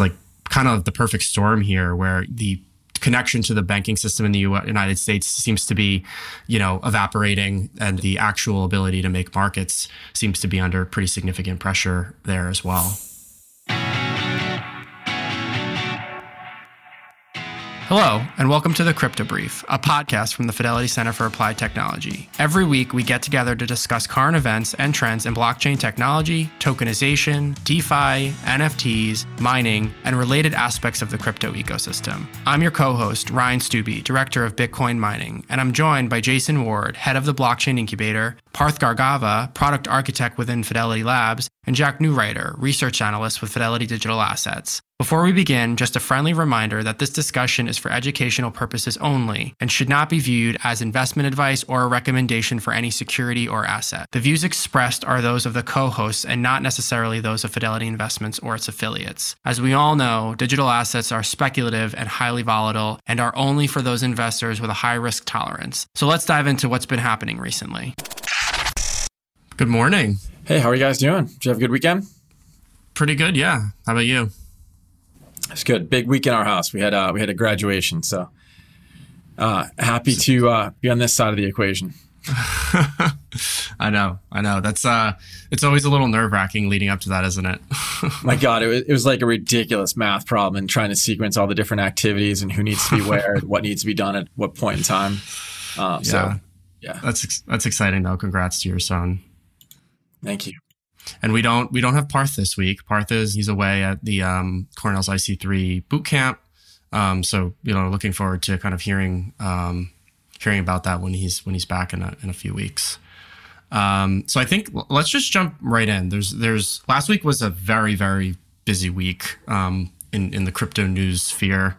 like kind of the perfect storm here where the connection to the banking system in the United States seems to be, you know, evaporating, and the actual ability to make markets seems to be under pretty significant pressure there as well. Hello, and welcome to the Crypto Brief, a podcast from the Fidelity Center for Applied Technology. Every week, we get together to discuss current events and trends in blockchain technology, tokenization, DeFi, NFTs, mining, and related aspects of the crypto ecosystem. I'm your co host, Ryan Stubbe, Director of Bitcoin Mining, and I'm joined by Jason Ward, Head of the Blockchain Incubator, Parth Gargava, Product Architect within Fidelity Labs, and Jack Neureuter, Research Analyst with Fidelity Digital Assets. Before we begin, just a friendly reminder that this discussion is for educational purposes only and should not be viewed as investment advice or a recommendation for any security or asset. The views expressed are those of the co hosts and not necessarily those of Fidelity Investments or its affiliates. As we all know, digital assets are speculative and highly volatile and are only for those investors with a high risk tolerance. So let's dive into what's been happening recently. Good morning. Hey, how are you guys doing? Did you have a good weekend? Pretty good, yeah. How about you? It's good. Big week in our house. We had uh, we had a graduation, so uh, happy to uh, be on this side of the equation. I know, I know. That's uh, it's always a little nerve wracking leading up to that, isn't it? My God, it was, it was like a ridiculous math problem and trying to sequence all the different activities and who needs to be where, what needs to be done at what point in time. Um, yeah. So, yeah, that's that's exciting though. Congrats to your son. Thank you and we don't we don't have Parth this week. Parth is he's away at the um, Cornell's IC3 boot camp. Um, so you know, looking forward to kind of hearing um, hearing about that when he's when he's back in a in a few weeks. Um, so I think let's just jump right in. There's there's last week was a very very busy week um, in in the crypto news sphere.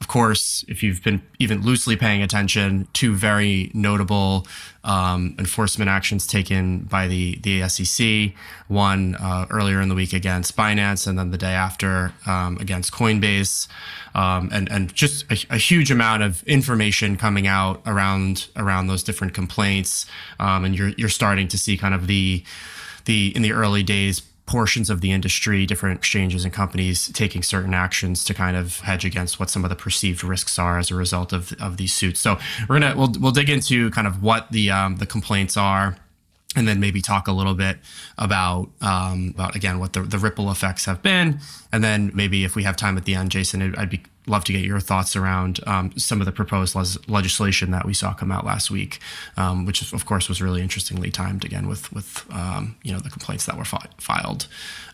Of course, if you've been even loosely paying attention, two very notable um, enforcement actions taken by the, the SEC. One uh, earlier in the week against Binance, and then the day after um, against Coinbase. Um, and and just a, a, huge amount of information coming out around around those different complaints. Um, and you're you're starting to see kind of the the in the early days portions of the industry, different exchanges and companies taking certain actions to kind of hedge against what some of the perceived risks are as a result of, of these suits. So we're gonna we'll we'll dig into kind of what the um, the complaints are and then maybe talk a little bit about um, about again what the, the ripple effects have been, and then maybe if we have time at the end, Jason, I'd be love to get your thoughts around um, some of the proposed legislation that we saw come out last week, um, which of course was really interestingly timed again with with um, you know the complaints that were fi- filed.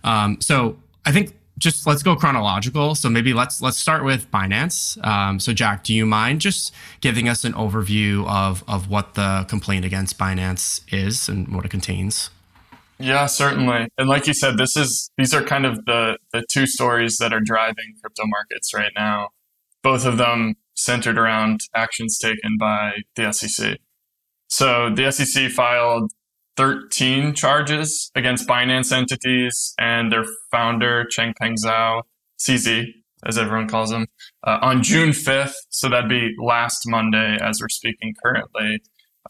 Um, so I think just let's go chronological. So maybe let's let's start with Binance. Um, so Jack, do you mind just giving us an overview of of what the complaint against Binance is and what it contains? Yeah, certainly. And like you said, this is these are kind of the the two stories that are driving crypto markets right now. Both of them centered around actions taken by the SEC. So the SEC filed 13 charges against Binance entities and their founder, Changpeng Zhao, CZ, as everyone calls him, uh, on June 5th. So that'd be last Monday as we're speaking currently.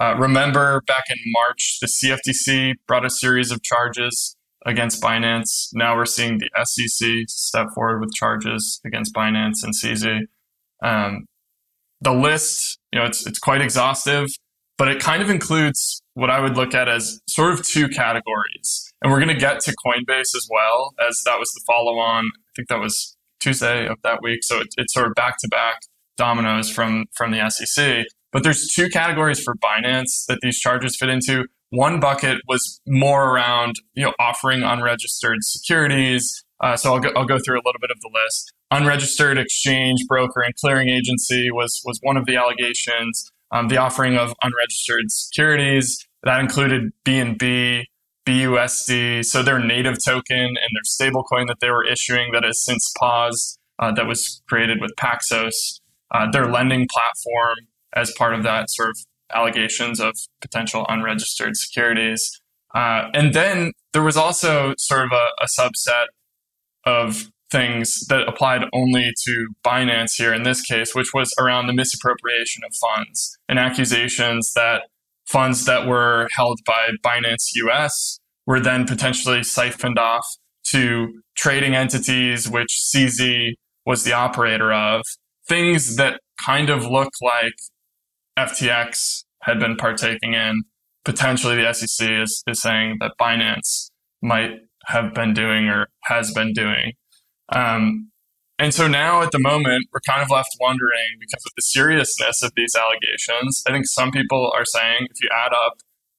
Uh, remember back in March, the CFTC brought a series of charges against Binance. Now we're seeing the SEC step forward with charges against Binance and CZ. Um, the list, you know, it's it's quite exhaustive, but it kind of includes what I would look at as sort of two categories. And we're going to get to Coinbase as well, as that was the follow on. I think that was Tuesday of that week. So it, it's sort of back to back dominoes from, from the SEC. But there's two categories for Binance that these charges fit into. One bucket was more around, you know, offering unregistered securities. Uh, so I'll go, I'll go through a little bit of the list. Unregistered exchange, broker, and clearing agency was was one of the allegations um, the offering of unregistered securities. That included BNB, BUSD, so their native token and their stablecoin that they were issuing that has since paused, uh, that was created with Paxos, uh, their lending platform as part of that sort of allegations of potential unregistered securities. Uh, and then there was also sort of a, a subset of things that applied only to Binance here in this case, which was around the misappropriation of funds and accusations that funds that were held by Binance US were then potentially siphoned off to trading entities, which CZ was the operator of, things that kind of look like FTX had been partaking in. Potentially, the SEC is, is saying that Binance might have been doing or has been doing. Um, and so now at the moment, we're kind of left wondering because of the seriousness of these allegations. I think some people are saying if you add up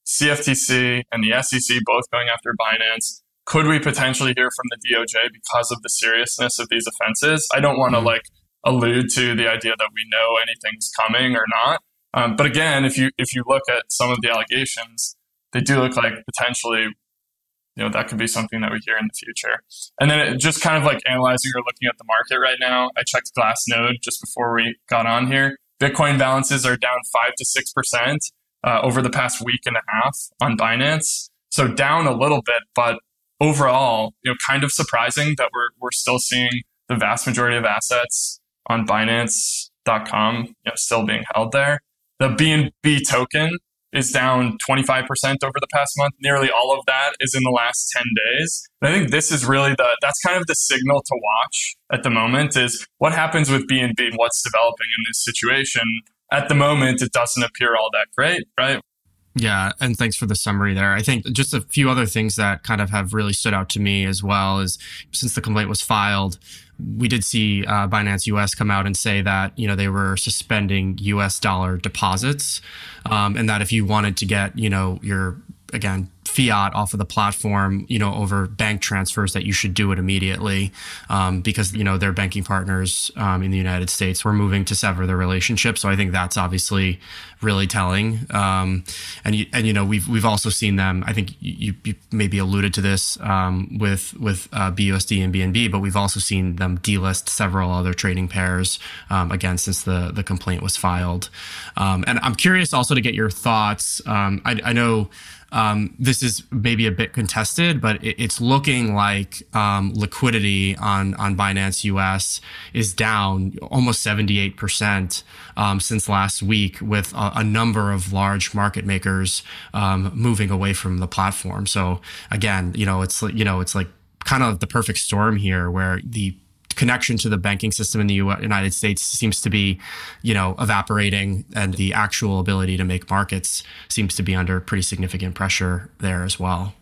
CFTC and the SEC both going after Binance, could we potentially hear from the DOJ because of the seriousness of these offenses? I don't want to mm-hmm. like allude to the idea that we know anything's coming or not. Um, but again, if you if you look at some of the allegations, they do look like potentially you know that could be something that we hear in the future. And then just kind of like analyzing or looking at the market right now i checked glassnode just before we got on here. Bitcoin balances are down 5 to 6% uh, over the past week and a half on binance. So down a little bit but overall you know kind of surprising that we're, we're still seeing the vast majority of assets on binance.com you know still being held there. The bnb token is down 25% over the past month. Nearly all of that is in the last 10 days. And I think this is really the that's kind of the signal to watch at the moment is what happens with BNB, and what's developing in this situation. At the moment, it doesn't appear all that great, right? Yeah, and thanks for the summary there. I think just a few other things that kind of have really stood out to me as well is since the complaint was filed, we did see uh, Binance US come out and say that you know they were suspending US dollar deposits, um, and that if you wanted to get you know your again fiat off of the platform, you know, over bank transfers that you should do it immediately um, because, you know, their banking partners um, in the United States were moving to sever their relationship. So I think that's obviously really telling. Um, and, you, and, you know, we've, we've also seen them, I think you, you maybe alluded to this um, with, with uh, BUSD and BNB, but we've also seen them delist several other trading pairs, um, again, since the, the complaint was filed. Um, and I'm curious also to get your thoughts. I, I know um, this is maybe a bit contested, but it, it's looking like um, liquidity on on Binance US is down almost 78% um, since last week, with a, a, number of large market makers um, moving away from the platform. So again, you know, it's you know, it's like kind of the perfect storm here, where the connection to the banking system in the United States seems to be, you know, evaporating, and the actual ability to make markets seems to be under pretty significant pressure there as well.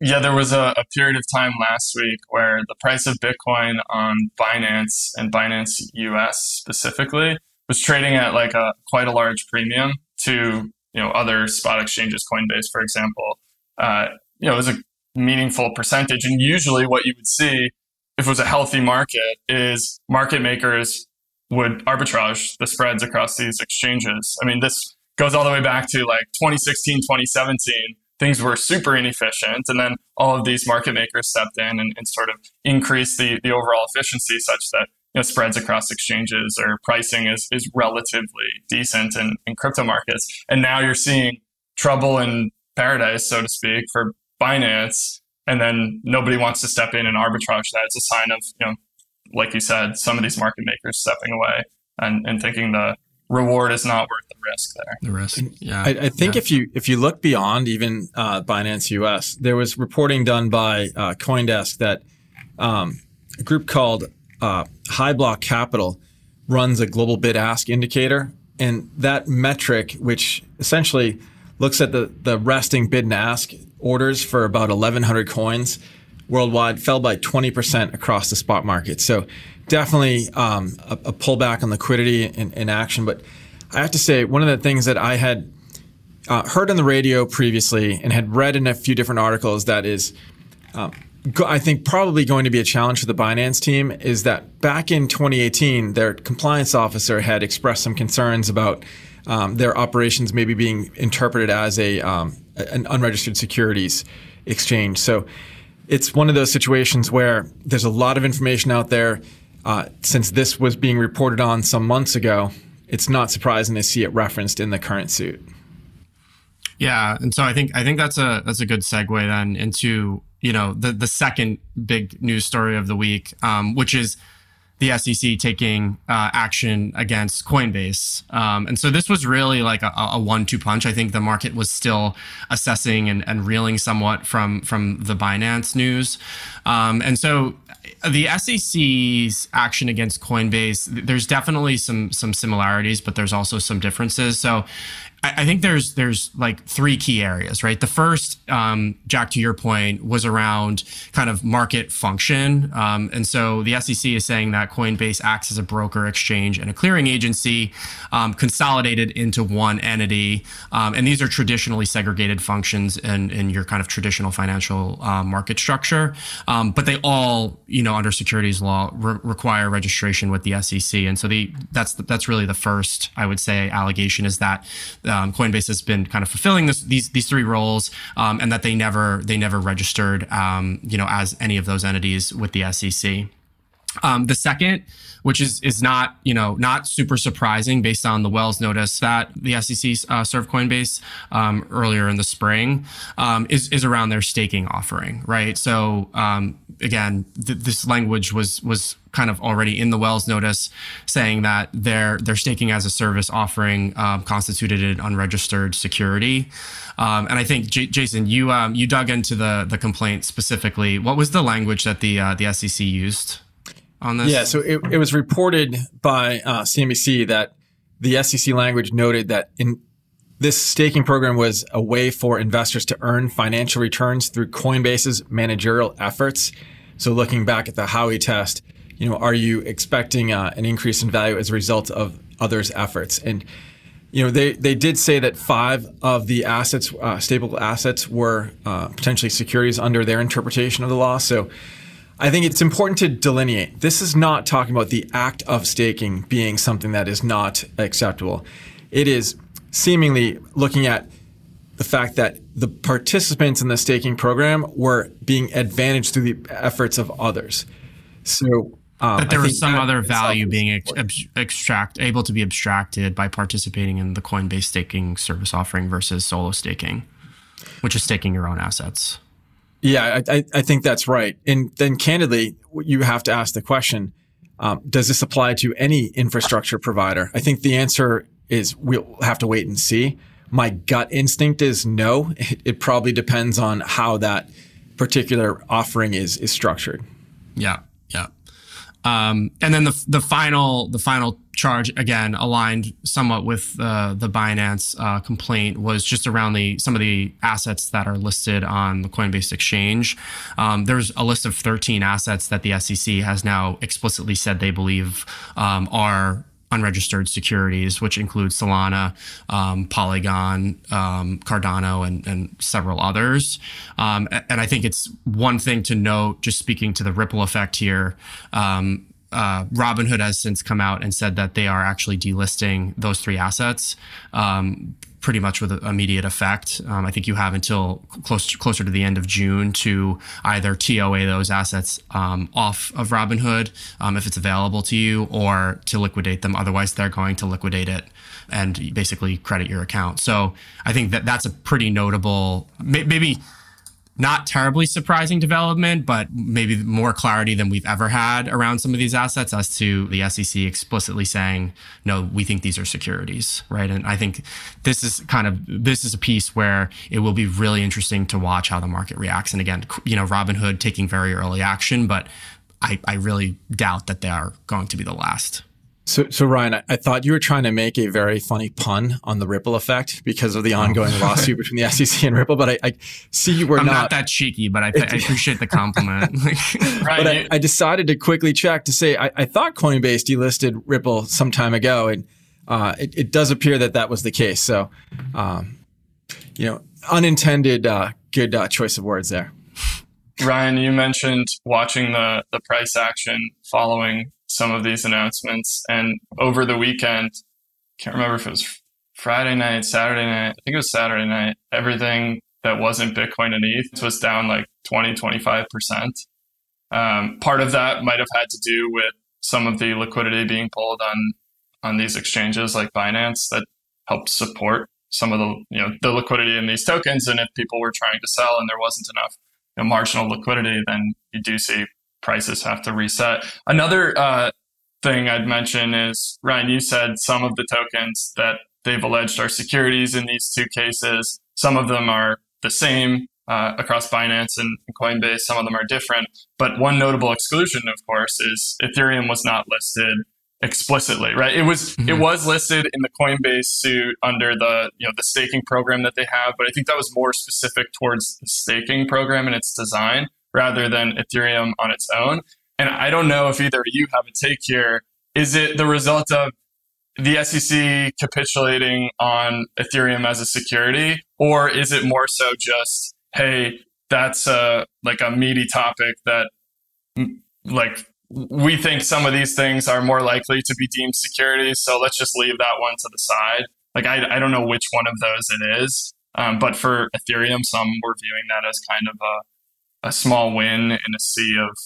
Yeah, there was a, a period of time last week where the price of Bitcoin on Binance and Binance US specifically was trading at like a quite a large premium to you know other spot exchanges, Coinbase, for example. Uh, you know, it was a meaningful percentage, and usually what you would see if it was a healthy market, is market makers would arbitrage the spreads across these exchanges. I mean, this goes all the way back to like 2016, 2017. Things were super inefficient. And then all of these market makers stepped in and, and sort of increased the, the overall efficiency such that you know, spreads across exchanges or pricing is, is relatively decent in, in crypto markets. And now you're seeing trouble in paradise, so to speak, for Binance and then nobody wants to step in and arbitrage that. It's a sign of, you know, like you said, some of these market makers stepping away and, and thinking the reward is not worth the risk there. The risk, yeah. I, I think yeah. if you if you look beyond even uh, Binance US, there was reporting done by uh, CoinDesk that um, a group called uh, Hyblock Capital runs a global bid ask indicator, and that metric, which essentially looks at the the resting bid and ask orders for about 1,100 coins worldwide fell by 20% across the spot market. So definitely um, a, a, pullback on liquidity in, in, action. But I have to say, one of the things that I had uh, heard on the radio previously and had read in a few different articles that is, um, I think, probably going to be a challenge for the Binance team is that back in 2018, their compliance officer had expressed some concerns about um, their operations maybe being interpreted as a um, an unregistered securities exchange. So it's one of those situations where there's a lot of information out there. Uh, since this was being reported on some months ago, it's not surprising to see it referenced in the current suit. Yeah, and so I think I think that's a that's a good segue then into you know the the second big news story of the week, um, which is the SEC taking uh, action against Coinbase. Um, and so this was really like a, a one-two punch. I think the market was still assessing and, and reeling somewhat from from the Binance news. Um, and so the SEC's action against Coinbase, there's definitely some some similarities, but there's also some differences. So I, think there's there's like three key areas, right? The first, um, Jack, to your point, was around kind of market function, um, and so the SEC is saying that Coinbase acts as a broker, exchange, and a clearing agency, um, consolidated into one entity, um, and these are traditionally segregated functions in in your kind of traditional financial uh, market structure, um, but they all, you know, under securities law re- require registration with the SEC, and so the that's that's really the first, I would say, allegation is that um, Coinbase has been kind of fulfilling this, these these three roles, um, and that they never they never registered, um, you know, as any of those entities with the SEC. Um, the second, which is is not you know not super surprising based on the Wells notice that the SEC uh, served Coinbase um, earlier in the spring, is is around their staking offering, right? So again, th- this language was was kind of already in the Wells notice, saying that their their staking as a service offering um, constituted an unregistered security. Um, and I think J- Jason, you um, you dug into the the complaint specifically. What was the language that the uh, the SEC used on this? Yeah, so it, it was reported by uh, CNBC that the SEC language noted that in this staking program was a way for investors to earn financial returns through Coinbase's managerial efforts. So looking back at the Howey test, you know, are you expecting uh, an increase in value as a result of others' efforts? And you know, they they did say that five of the assets, uh, stable assets, were uh, potentially securities under their interpretation of the law. So. I think it's important to delineate. This is not talking about the act of staking being something that is not acceptable. It is seemingly looking at the fact that the participants in the staking program were being advantaged through the efforts of others. So um, that there was some other value being ex- extract able to be abstracted by participating in the Coinbase staking service offering versus solo staking, which is staking your own assets. Yeah, I, I think that's right. And then, candidly, you have to ask the question: um, Does this apply to any infrastructure provider? I think the answer is we'll have to wait and see. My gut instinct is no. It, it probably depends on how that particular offering is is structured. Yeah, yeah. Um, and then the the final the final charge again aligned somewhat with uh, the Binance uh, complaint was just around the some of the assets that are listed on the Coinbase exchange. Um, there's a list of 13 assets that the SEC has now explicitly said they believe um, are unregistered securities, which include Solana, um, Polygon, um, Cardano, and, and, several others. Um, and I think it's one thing to note, just speaking to the ripple effect here. Um, uh, Robinhood has since come out and said that they are actually delisting those three assets um, pretty much with immediate effect. Um, I think you have until close closer to the end of June to either TOA those assets um, off of Robinhood um, if it's available to you, or to liquidate them. Otherwise, they're going to liquidate it and basically credit your account. So I think that that's a pretty notable, maybe not terribly surprising development, but maybe more clarity than we've ever had around some of these assets as to the SEC explicitly saying, no, we think these are securities, right? And I think this is kind of, this is a piece where it will be really interesting to watch how the market reacts. And again, you know, Robinhood taking very early action, but I, I really doubt that they are going to be the last. So, so Ryan, I, I, thought you were trying to make a very funny pun on the ripple effect because of the oh. ongoing oh. lawsuit between the SEC and Ripple, but I, I see you were I'm not, not that cheeky, but I, I appreciate the compliment. right. But I, I, decided to quickly check to say I, thought Coinbase delisted Ripple some time ago, and uh, it, it, does appear that that was the case. So, um, you know, unintended uh, good uh, choice of words there. Ryan, you mentioned watching the the price action following some of these announcements. And over the weekend, can't remember if it was Friday night, Saturday night, I think it was Saturday night, everything that wasn't Bitcoin and ETH was down like 20, 25%. Um, part of that might have had to do with some of the liquidity being pulled on on these exchanges like Binance that helped support some of the you know the liquidity in these tokens. And if people were trying to sell and there wasn't enough you know, marginal liquidity, then you do see prices have to reset. Another uh, thing I'd mention is Ryan, you said some of the tokens that they've alleged are securities in these two cases. Some of them are the same uh, across Binance and Coinbase. Some of them are different. But one notable exclusion, of course, is Ethereum was not listed explicitly, right? It was mm-hmm. it was listed in the Coinbase suit under the you know the staking program that they have, but I think that was more specific towards the staking program and its design rather than Ethereum on its own. And I don't know if either of you have a take here. Is it the result of the SEC capitulating on Ethereum as a security, or is it more so just, hey, that's a like a meaty topic that like we think some of these things are more likely to be deemed securities, so let's just leave that one to the side. Like I, I don't know which one of those it is, um, but for Ethereum, some were viewing that as kind of a, a small win in a sea of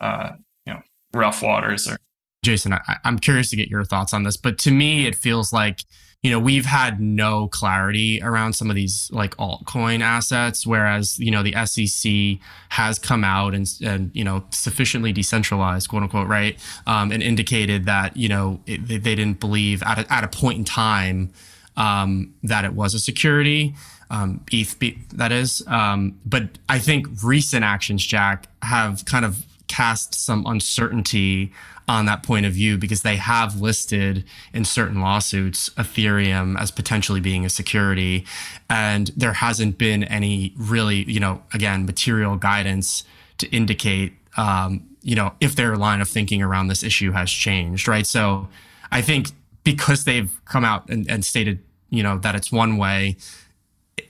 uh, you know rough waters or Jason, I, am curious to get your thoughts on this, but to me, it feels like you know we've had no clarity around some of these like altcoin assets, whereas you know the SEC has come out and and you know sufficiently decentralized, quote unquote, right, um, and indicated that you know it, they didn't believe at a, at a point in time um, that it was a security. Um, ETH, that is. Um, but I think recent actions, Jack, have kind of cast some uncertainty on that point of view because they have listed in certain lawsuits Ethereum as potentially being a security. And there hasn't been any really, you know, again, material guidance to indicate, um, you know, if their line of thinking around this issue has changed, right? So I think because they've come out and, and stated, you know, that it's one way,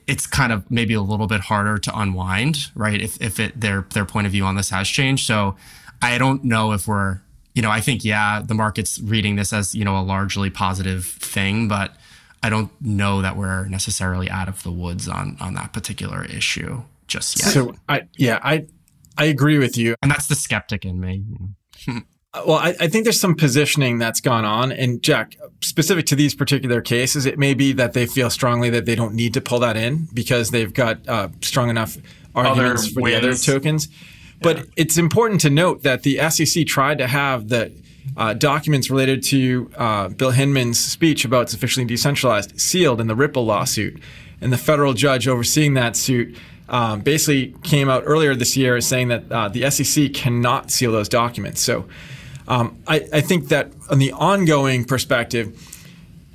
it's kind of maybe a little bit harder to unwind, right? If if it their their point of view on this has changed. So I don't know if we're, you know, I think yeah, the market's reading this as, you know, a largely positive thing, but I don't know that we're necessarily out of the woods on on that particular issue just yet. So I yeah, I I agree with you. And that's the skeptic in me. Well, I, I, think there's some positioning that's gone on. And Jack, specific to these particular cases, it may be that they feel strongly that they don't need to pull that in because they've got uh, strong enough arguments other for wins. the other tokens. But yeah. it's important to note that the SEC tried to have the uh, documents related to uh, Bill Hinman's speech about sufficiently decentralized sealed in the Ripple lawsuit. And the federal judge overseeing that suit um, basically came out earlier this year saying that uh, the SEC cannot seal those documents. So um, I, I think that on the ongoing perspective,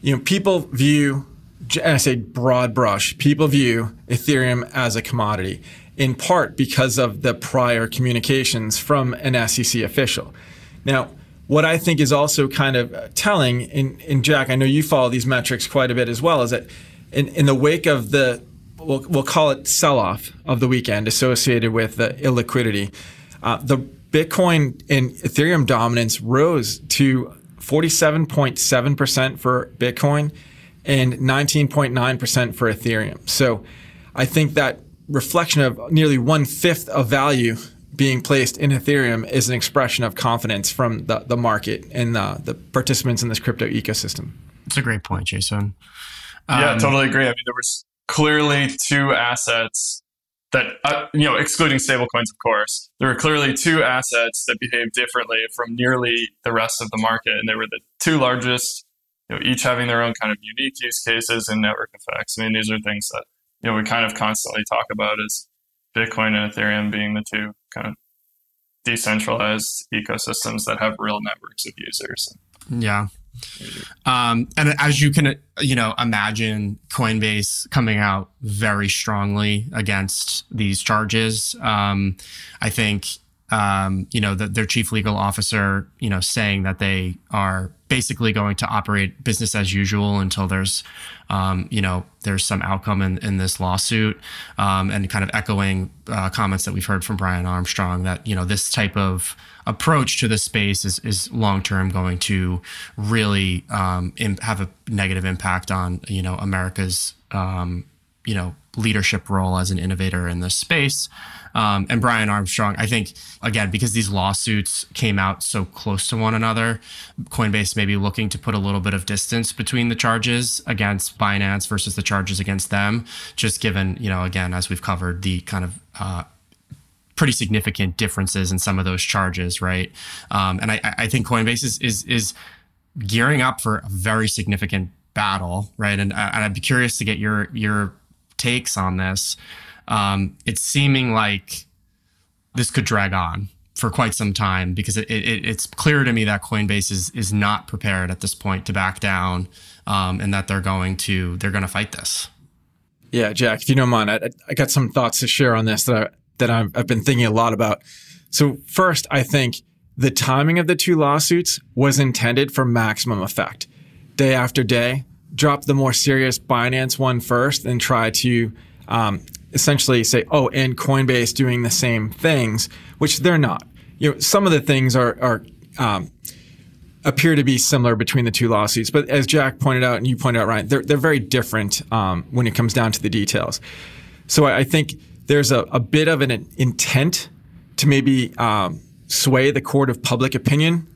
you know, people view, and I say broad brush, people view Ethereum as a commodity in part because of the prior communications from an SEC official. Now, what I think is also kind of telling, in, in Jack, I know you follow these metrics quite a bit as well, is that in, in the wake of the, we'll, we'll call it sell off of the weekend associated with the illiquidity, uh, the Bitcoin and Ethereum dominance rose to 47.7% for Bitcoin and 19.9% for Ethereum. So I think that reflection of nearly one fifth of value being placed in Ethereum is an expression of confidence from the, the market and the, the participants in this crypto ecosystem. It's a great point, Jason. Um, yeah, totally agree. I mean, there was clearly two assets that, uh, you know, excluding stablecoins, of course, there were clearly two assets that behaved differently from nearly the rest of the market. And they were the two largest, you know, each having their own kind of unique use cases and network effects. I mean, these are things that, you know, we kind of constantly talk about as Bitcoin and Ethereum being the two kind of decentralized ecosystems that have real networks of users. Yeah. Um, and as you can, you know, imagine Coinbase coming out very strongly against these charges. Um, I think, um, you know, the, their chief legal officer, you know, saying that they are basically going to operate business as usual until there's, um, you know, there's some outcome in, in this lawsuit, um, and kind of echoing uh, comments that we've heard from Brian Armstrong that you know this type of approach to the space is, is long term going to really um, have a negative impact on you know America's um, you know leadership role as an innovator in this space. Um, and Brian Armstrong, I think, again, because these lawsuits came out so close to one another, Coinbase may be looking to put a little bit of distance between the charges against Binance versus the charges against them, just given, you know, again, as we've covered, the kind of uh, pretty significant differences in some of those charges, right? Um, and I, I think Coinbase is, is is gearing up for a very significant battle, right? And, and I'd be curious to get your your takes on this. Um, it's seeming like this could drag on for quite some time because it, it, it's clear to me that Coinbase is is not prepared at this point to back down, um, and that they're going to they're going to fight this. Yeah, Jack, if you don't mind, I, I got some thoughts to share on this that I, that I've, I've been thinking a lot about. So first, I think the timing of the two lawsuits was intended for maximum effect. Day after day, drop the more serious Binance one first and try to um, essentially say, oh, and Coinbase doing the same things, which they're not. You know, some of the things are, are um, appear to be similar between the two lawsuits, but as Jack pointed out and you pointed out, Ryan, they're they're very different um, when it comes down to the details. So I, I think there's a, a, bit of an intent to maybe um, sway the court of public opinion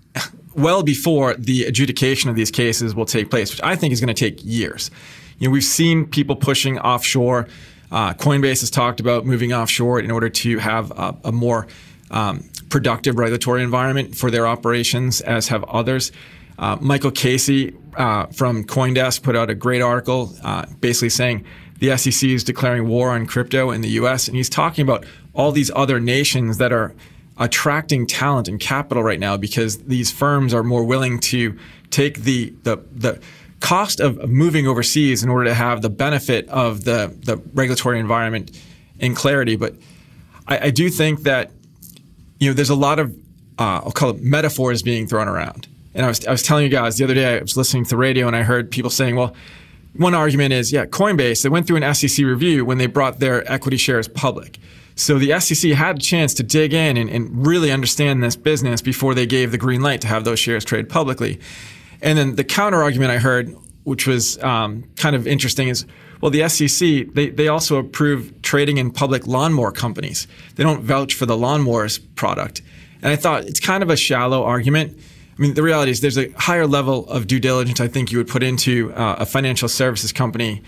well before the adjudication of these cases will take place, which I think is going to take years. You know, we've seen people pushing offshore. Uh, Coinbase has talked about moving offshore in order to have a, a more um, productive regulatory environment for their operations, as have others. Uh, Michael Casey uh, from CoinDesk put out a great article uh, basically saying the SEC is declaring war on crypto in the US. And he's talking about all these other nations that are attracting talent and capital right now because these firms are more willing to take the, the, the cost of, moving overseas in order to have the benefit of the, the regulatory environment in clarity. But I, I do think that you know there's a lot of uh, I'll call it metaphors being thrown around. And I was, I was telling you guys the other day, I was listening to the radio and I heard people saying, well, one argument is, yeah, Coinbase, they went through an SEC review when they brought their equity shares public. So the SEC had a chance to dig in and, and really understand this business before they gave the green light to have those shares trade publicly. And then the counter argument I heard, which was um, kind of interesting, is well, the SEC, they, they also approve trading in public lawnmower companies. They don't vouch for the lawnmowers product. And I thought it's kind of a shallow argument. I mean, the reality is there's a higher level of due diligence I think you would put into uh, a financial services company.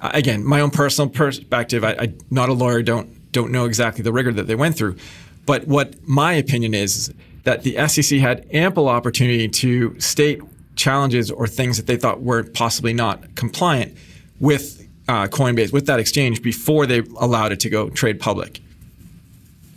Uh, again, my own personal perspective, I, am not a lawyer, don't don't know exactly the rigor that they went through. But what my opinion is, is that the SEC had ample opportunity to state challenges or things that they thought were possibly not compliant with uh, Coinbase, with that exchange before they allowed it to go trade public.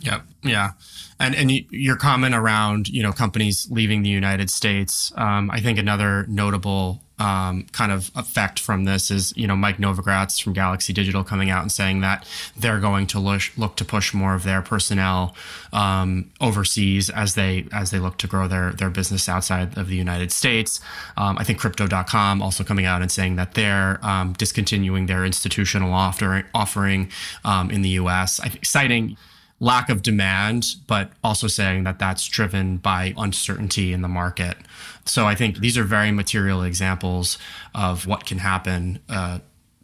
Yep. Yeah. And and your comment around you know companies leaving the United States, um, I think another notable um, kind of effect from this is you know Mike Novogratz from Galaxy Digital coming out and saying that they're going to look, look to push more of their personnel um, overseas as they as they look to grow their their business outside of the United States. Um, I think Crypto.com also coming out and saying that they're um, discontinuing their institutional offer, offering um, in the U.S. I think, citing lack of demand, but also saying that that's driven by uncertainty in the market. So I think these are very material examples of what can happen uh,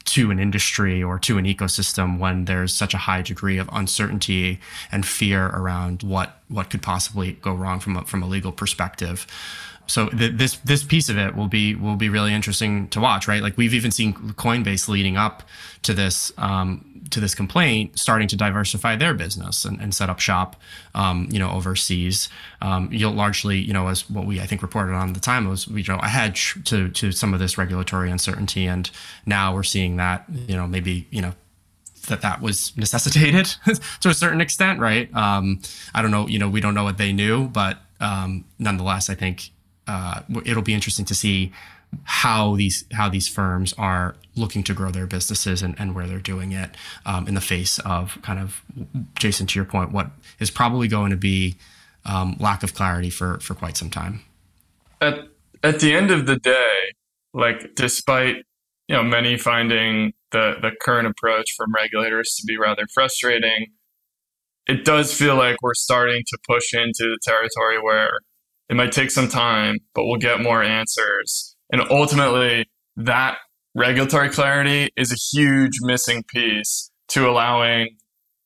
to an industry or to an ecosystem when there's such a high degree of uncertainty and fear around what what could possibly go wrong from a, from a legal perspective so th- this this piece of it will be will be really interesting to watch, right? Like we've even seen Coinbase leading up to this um, to this complaint, starting to diversify their business and, and set up shop, um, you know, overseas. Um, you'll largely, you know, as what we I think reported on at the time was, you know, a hedge to to some of this regulatory uncertainty, and now we're seeing that, you know, maybe you know that that was necessitated to a certain extent, right? Um, I don't know, you know, we don't know what they knew, but um, nonetheless, I think uh, it'll be interesting to see how these how these firms are looking to grow their businesses and, and where they're doing it um, in the face of kind of Jason to your point what is probably going to be um, lack of clarity for for quite some time. At at the end of the day, like despite you know many finding the the current approach from regulators to be rather frustrating, it does feel like we're starting to push into the territory where it might take some time, but we'll get more answers. And ultimately, that regulatory clarity is a huge missing piece to allowing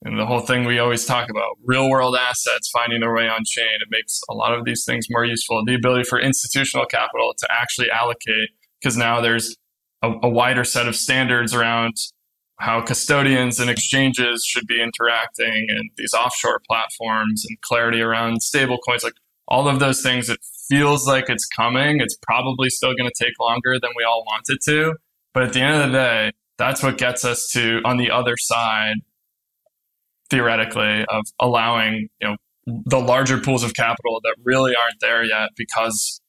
and the whole thing we always talk about real world assets finding their way on chain. It makes a lot of these things more useful. The ability for institutional capital to actually allocate because now there's a, a, wider set of standards around how custodians and exchanges should be interacting and these offshore platforms and clarity around stablecoins, like all of those things, it feels like it's coming. It's probably still going to take longer than we all want it to. But at the end of the day, that's what gets us to on the other side, theoretically, of allowing, you know, the larger pools of capital that really aren't there yet because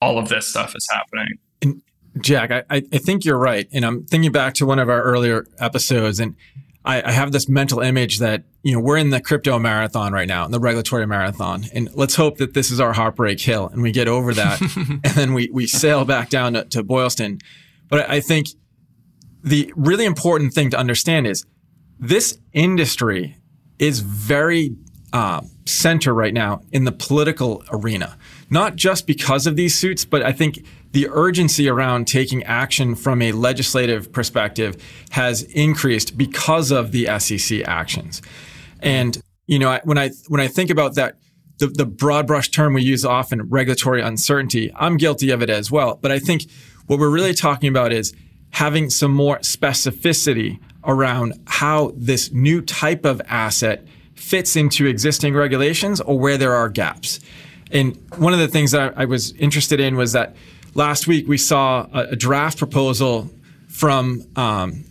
all of this stuff is happening. And Jack, I, I think you're right. And I'm thinking back to one of our earlier episodes and I, I have this mental image that, you know, we're in the crypto marathon right now, in the regulatory marathon. And let's hope that this is our heartbreak hill and we get over that and then we, we sail back down to, to Boylston. But I think the really important thing to understand is this industry is very uh, center right now in the political arena, not just because of these suits, but I think the urgency around taking action from a legislative perspective has increased because of the SEC actions. And you know, when I when I think about that, the, the broad brush term we use often, regulatory uncertainty, I'm guilty of it as well. But I think what we're really talking about is having some more specificity around how this new type of asset fits into existing regulations or where there are gaps. And one of the things that I, I was interested in was that last week we saw a, a draft proposal from um,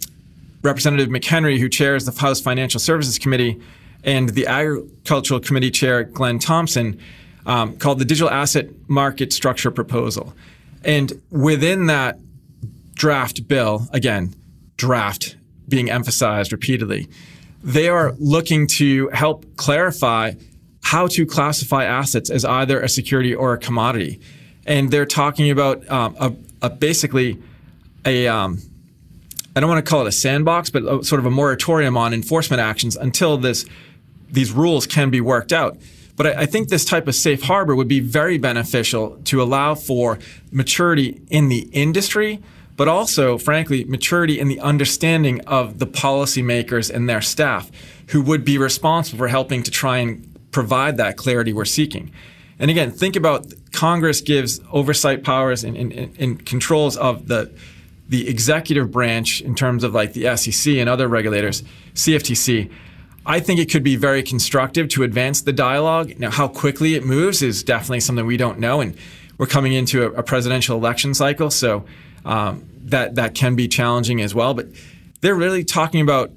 Representative McHenry, who chairs the House Financial Services Committee, and the Agricultural Committee Chair, Glenn Thompson, um, called the Digital Asset Market Structure Proposal. And within that draft bill, again, draft being emphasized repeatedly, they are looking to help clarify how to classify assets as either a security or a commodity. And they're talking about um, a, a, basically a, um, I don't want to call it a sandbox, but a, sort of a moratorium on enforcement actions until this, these rules can be worked out. But I, I think this type of safe harbor would be very beneficial to allow for maturity in the industry but also, frankly, maturity in the understanding of the policymakers and their staff who would be responsible for helping to try and provide that clarity we're seeking. And again, think about Congress gives oversight powers and, and, and controls of the the executive branch in terms of like the SEC and other regulators, CFTC. I think it could be very constructive to advance the dialogue. Now, how quickly it moves is definitely something we don't know, and we're coming into a, a presidential election cycle, so um, that that can be challenging as well. But they're really talking about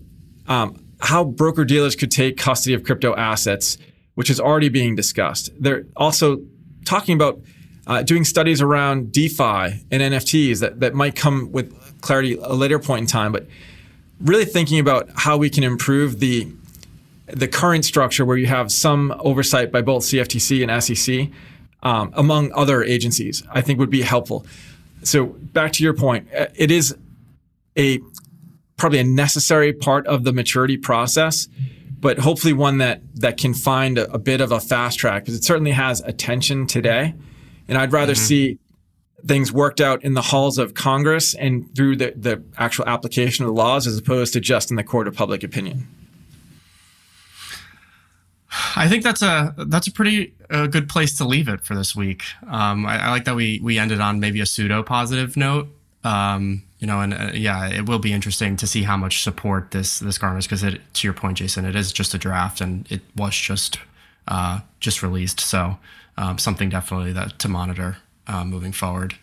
um, how broker dealers could take custody of crypto assets, which is already being discussed. They're also talking about uh, doing studies around DeFi and NFTs that, that might come with clarity a later point in time, but really thinking about how we can improve the the current structure where you have some oversight by both CFTC and SEC, um, among other agencies, I think would be helpful. So back to your point, uh, it is a probably a necessary part of the maturity process, but hopefully one that that can find a, a bit of a fast track because it certainly has attention today, and I'd rather mm-hmm. see things worked out in the halls of Congress and through the, the actual application of the laws as opposed to just in the court of public opinion. I think that's a that's a pretty uh, good place to leave it for this week. Um, I, I, like that we we ended on maybe a pseudo positive note. Um, you know, and uh, yeah, it will be interesting to see how much support this this garners because it, to your point, Jason, it is just a draft and it was just uh, just released. So um, something definitely that to monitor uh, moving forward.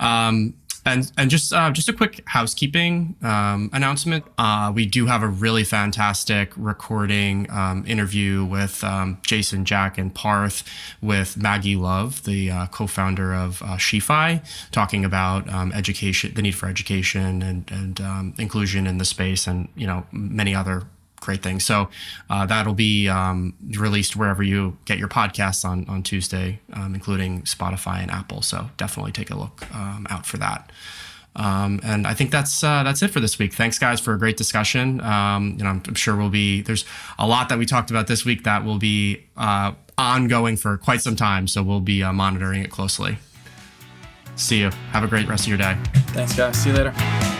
Um, and and just uh, just a quick housekeeping um, announcement. Uh, we do have a really fantastic recording um, interview with um, Jason, Jack, and Parth with Maggie Love, the uh, co-founder of uh, SheFi, talking about um, education, the need for education and and um, inclusion in the space, and you know many other great thing. So uh, that'll be um, released wherever you get your podcasts on on Tuesday, um, including Spotify and Apple. So definitely take a look um, out for that. Um, and I think that's uh, that's it for this week. Thanks, guys, for a great discussion. Um, you know, I'm, I'm, sure we'll be there's a lot that we talked about this week that will be uh, ongoing for quite some time. So we'll be uh, monitoring it closely. See you. Have a great rest of your day. Thanks, guys. See you later.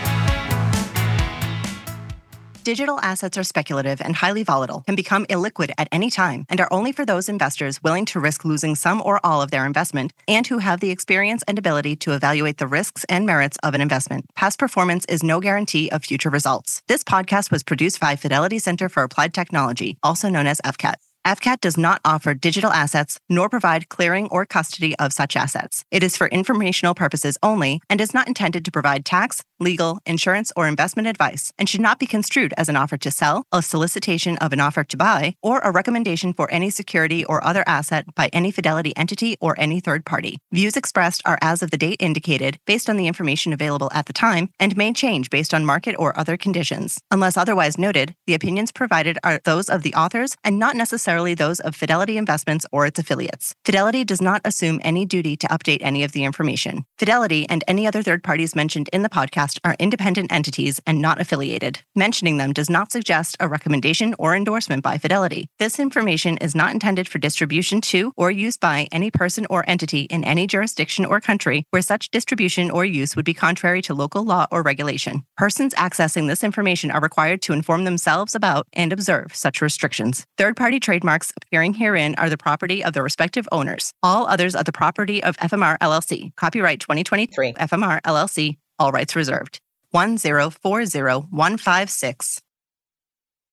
Digital assets are speculative and highly volatile, can become illiquid at any time, and are only for those investors willing to risk losing some or all of their investment and who have the experience and ability to evaluate the risks and merits of an investment. Past performance is no guarantee of future results. This podcast was produced by Fidelity Center for Applied Technology, also known as FCAT. FCAT does not offer digital assets nor provide clearing or custody of such assets. It is for informational purposes only and is not intended to provide tax, legal, insurance, or investment advice and should not be construed as an offer to sell, a solicitation of an offer to buy, or a recommendation for any security or other asset by any Fidelity entity or any third party. Views expressed are as of the date indicated based on the information available at the time and may change based on market or other conditions. Unless otherwise noted, the opinions provided are those of the authors and not necessarily those of Fidelity Investments or its affiliates. Fidelity does not assume any duty to update any of the information. Fidelity and any other third parties mentioned in the podcast are independent entities and not affiliated. Mentioning them does not suggest a recommendation or endorsement by Fidelity. This information is not intended for distribution to or use by any person or entity in any jurisdiction or country where such distribution or use would be contrary to local law or regulation. Persons accessing this information are required to inform themselves about and observe such restrictions. Third party trademarks appearing herein are the property of the respective owners. All others are the property of FMR LLC. Copyright 2023 FMR LLC. All rights reserved. 1040156